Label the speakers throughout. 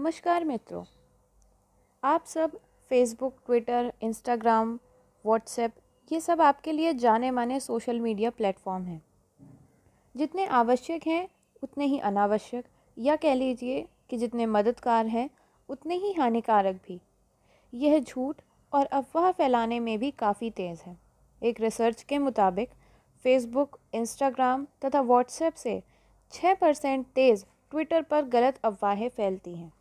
Speaker 1: नमस्कार मित्रों, आप सब फेसबुक ट्विटर इंस्टाग्राम व्हाट्सएप ये सब आपके लिए जाने माने सोशल मीडिया प्लेटफॉर्म हैं। जितने आवश्यक हैं, उतने ही अनावश्यक, या कह लीजिए कि जितने मददगार हैं, उतने ही हानिकारक भी। यह झूठ और अफवाह फैलाने में भी काफ़ी तेज़ है। एक रिसर्च के मुताबिक फेसबुक इंस्टाग्राम तथा व्हाट्सएप से छः परसेंट तेज़ ट्विटर पर गलत अफवाहें फैलती हैं।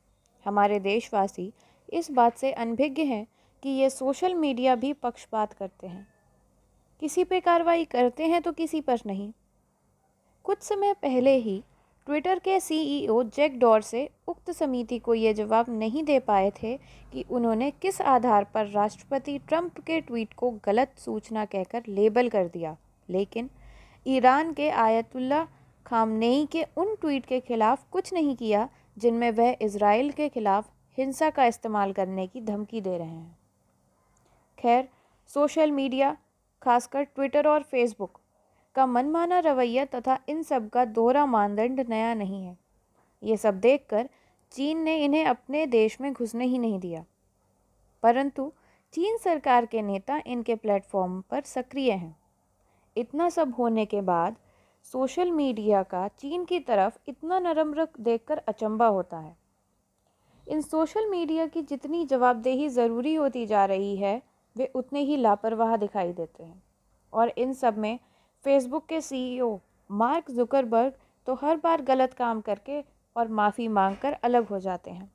Speaker 1: हमारे देशवासी इस बात से अनभिज्ञ हैं कि ये सोशल मीडिया भी पक्षपात करते हैं। किसी पे कार्रवाई करते हैं तो किसी पर नहीं। कुछ समय पहले ही ट्विटर के सीईओ जैक डॉर से उक्त समिति को ये जवाब नहीं दे पाए थे कि उन्होंने किस आधार पर राष्ट्रपति ट्रंप के ट्वीट को गलत सूचना कहकर लेबल कर दिया। लेकिन ईरान के आयतुल्ला खामनेई के उन ट्वीट के खिलाफ कुछ नहीं किया जिनमें वह इसराइल के खिलाफ हिंसा का इस्तेमाल करने की धमकी दे रहे हैं। खैर, सोशल मीडिया, खासकर ट्विटर और फेसबुक, का मनमाना रवैया तथा इन सब का दोहरा मानदंड नया नहीं है। ये सब देखकर चीन ने इन्हें अपने देश में घुसने ही नहीं दिया। परंतु चीन सरकार के नेता इनके प्लेटफॉर्म पर सक्रिय हैं। इतना सब होने के बाद सोशल मीडिया का चीन की तरफ़ इतना नरम रुख देखकर अचंबा होता है। इन सोशल मीडिया की जितनी जवाबदेही ज़रूरी होती जा रही है, वे उतने ही लापरवाह दिखाई देते हैं। और इन सब में फेसबुक के सीईओ मार्क जुकरबर्ग तो हर बार गलत काम करके और माफ़ी मांगकर अलग हो जाते हैं।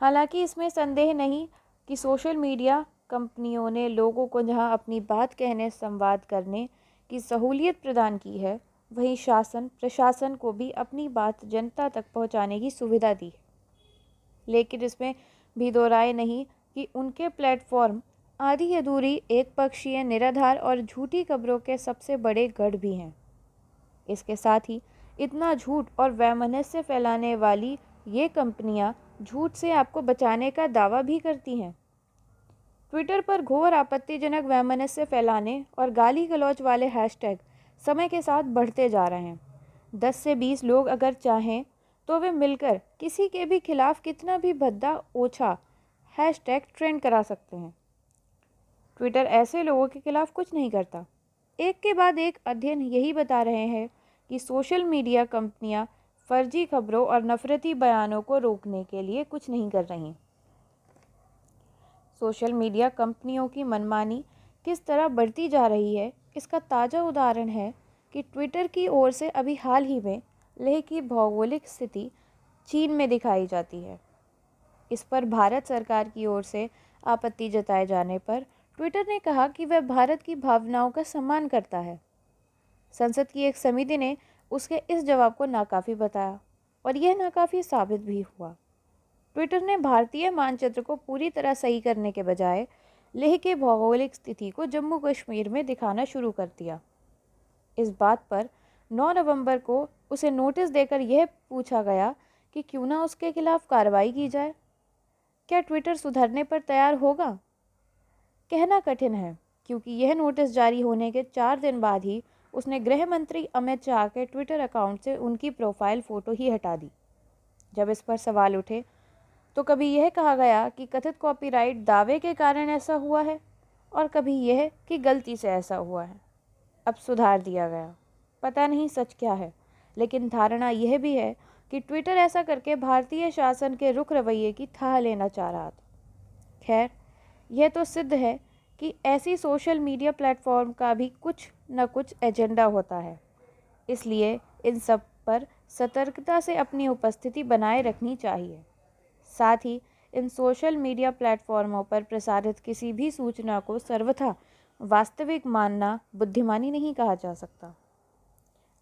Speaker 1: हालाँकि इसमें संदेह नहीं कि सोशल मीडिया कंपनियों ने लोगों को जहाँ अपनी बात कहने, संवाद करने की सहूलियत प्रदान की है, वहीं शासन, प्रशासन को भी अपनी बात जनता तक पहुँचाने की सुविधा दी है। लेकिन इसमें भी दो राय नहीं कि उनके प्लेटफॉर्म आधी अधूरी एक पक्षीय निराधार और झूठी खबरों के सबसे बड़े गढ़ भी हैं। इसके साथ ही इतना झूठ और वैमनस्य फैलाने वाली ये कंपनियाँ झूठ से आपको बचाने का दावा भी करती हैं। ट्विटर पर घोर आपत्तिजनक वैमनस्य फैलाने और गाली गलौच वाले हैशटैग समय के साथ बढ़ते जा रहे हैं। दस से बीस लोग अगर चाहें तो वे मिलकर किसी के भी खिलाफ कितना भी भद्दा ओछा हैश टैग ट्रेंड करा सकते हैं। ट्विटर ऐसे लोगों के खिलाफ कुछ नहीं करता। एक के बाद एक अध्ययन यही बता रहे हैं कि सोशल मीडिया कंपनियाँ फर्जी खबरों और नफरती बयानों को रोकने के लिए कुछ नहीं कर रही। सोशल मीडिया कंपनियों की मनमानी किस तरह बढ़ती जा रही है, इसका ताज़ा उदाहरण है कि ट्विटर की ओर से अभी हाल ही में लेह की भौगोलिक स्थिति चीन में दिखाई जाती है। इस पर भारत सरकार की ओर से आपत्ति जताए जाने पर ट्विटर ने कहा कि वह भारत की भावनाओं का सम्मान करता है। संसद की एक समिति ने उसके इस जवाब को नाकाफ़ी बताया और यह नाकाफ़ी साबित भी हुआ। ट्विटर ने भारतीय मानचित्र को पूरी तरह सही करने के बजाय लेह के भौगोलिक स्थिति को जम्मू कश्मीर में दिखाना शुरू कर दिया। इस बात पर 9 नवंबर को उसे नोटिस देकर यह पूछा गया कि क्यों ना उसके खिलाफ कार्रवाई की जाए। क्या ट्विटर सुधरने पर तैयार होगा? कहना कठिन है, क्योंकि यह नोटिस जारी होने के चार दिन बाद ही उसने गृह मंत्री अमित शाह के ट्विटर अकाउंट से उनकी प्रोफ़ाइल फ़ोटो ही हटा दी। जब इस पर सवाल उठे तो कभी यह कहा गया कि कथित कॉपीराइट दावे के कारण ऐसा हुआ है और कभी यह कि गलती से ऐसा हुआ है। अब सुधार दिया गया। पता नहीं सच क्या है, लेकिन धारणा यह भी है कि ट्विटर ऐसा करके भारतीय शासन के रुख रवैये की था लेना चाह रहा था। खैर, यह तो सिद्ध है कि ऐसी सोशल मीडिया प्लेटफॉर्म का भी कुछ न कुछ एजेंडा होता है। इसलिए इन सब पर सतर्कता से अपनी उपस्थिति बनाए रखनी चाहिए। साथ ही इन सोशल मीडिया प्लेटफॉर्मों पर प्रसारित किसी भी सूचना को सर्वथा वास्तविक मानना बुद्धिमानी नहीं कहा जा सकता।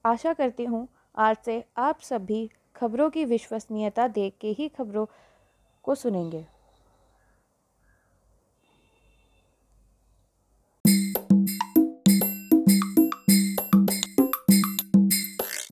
Speaker 1: आशा करती हूँ आज से आप सभी खबरों की विश्वसनीयता देख के ही खबरों को सुनेंगे।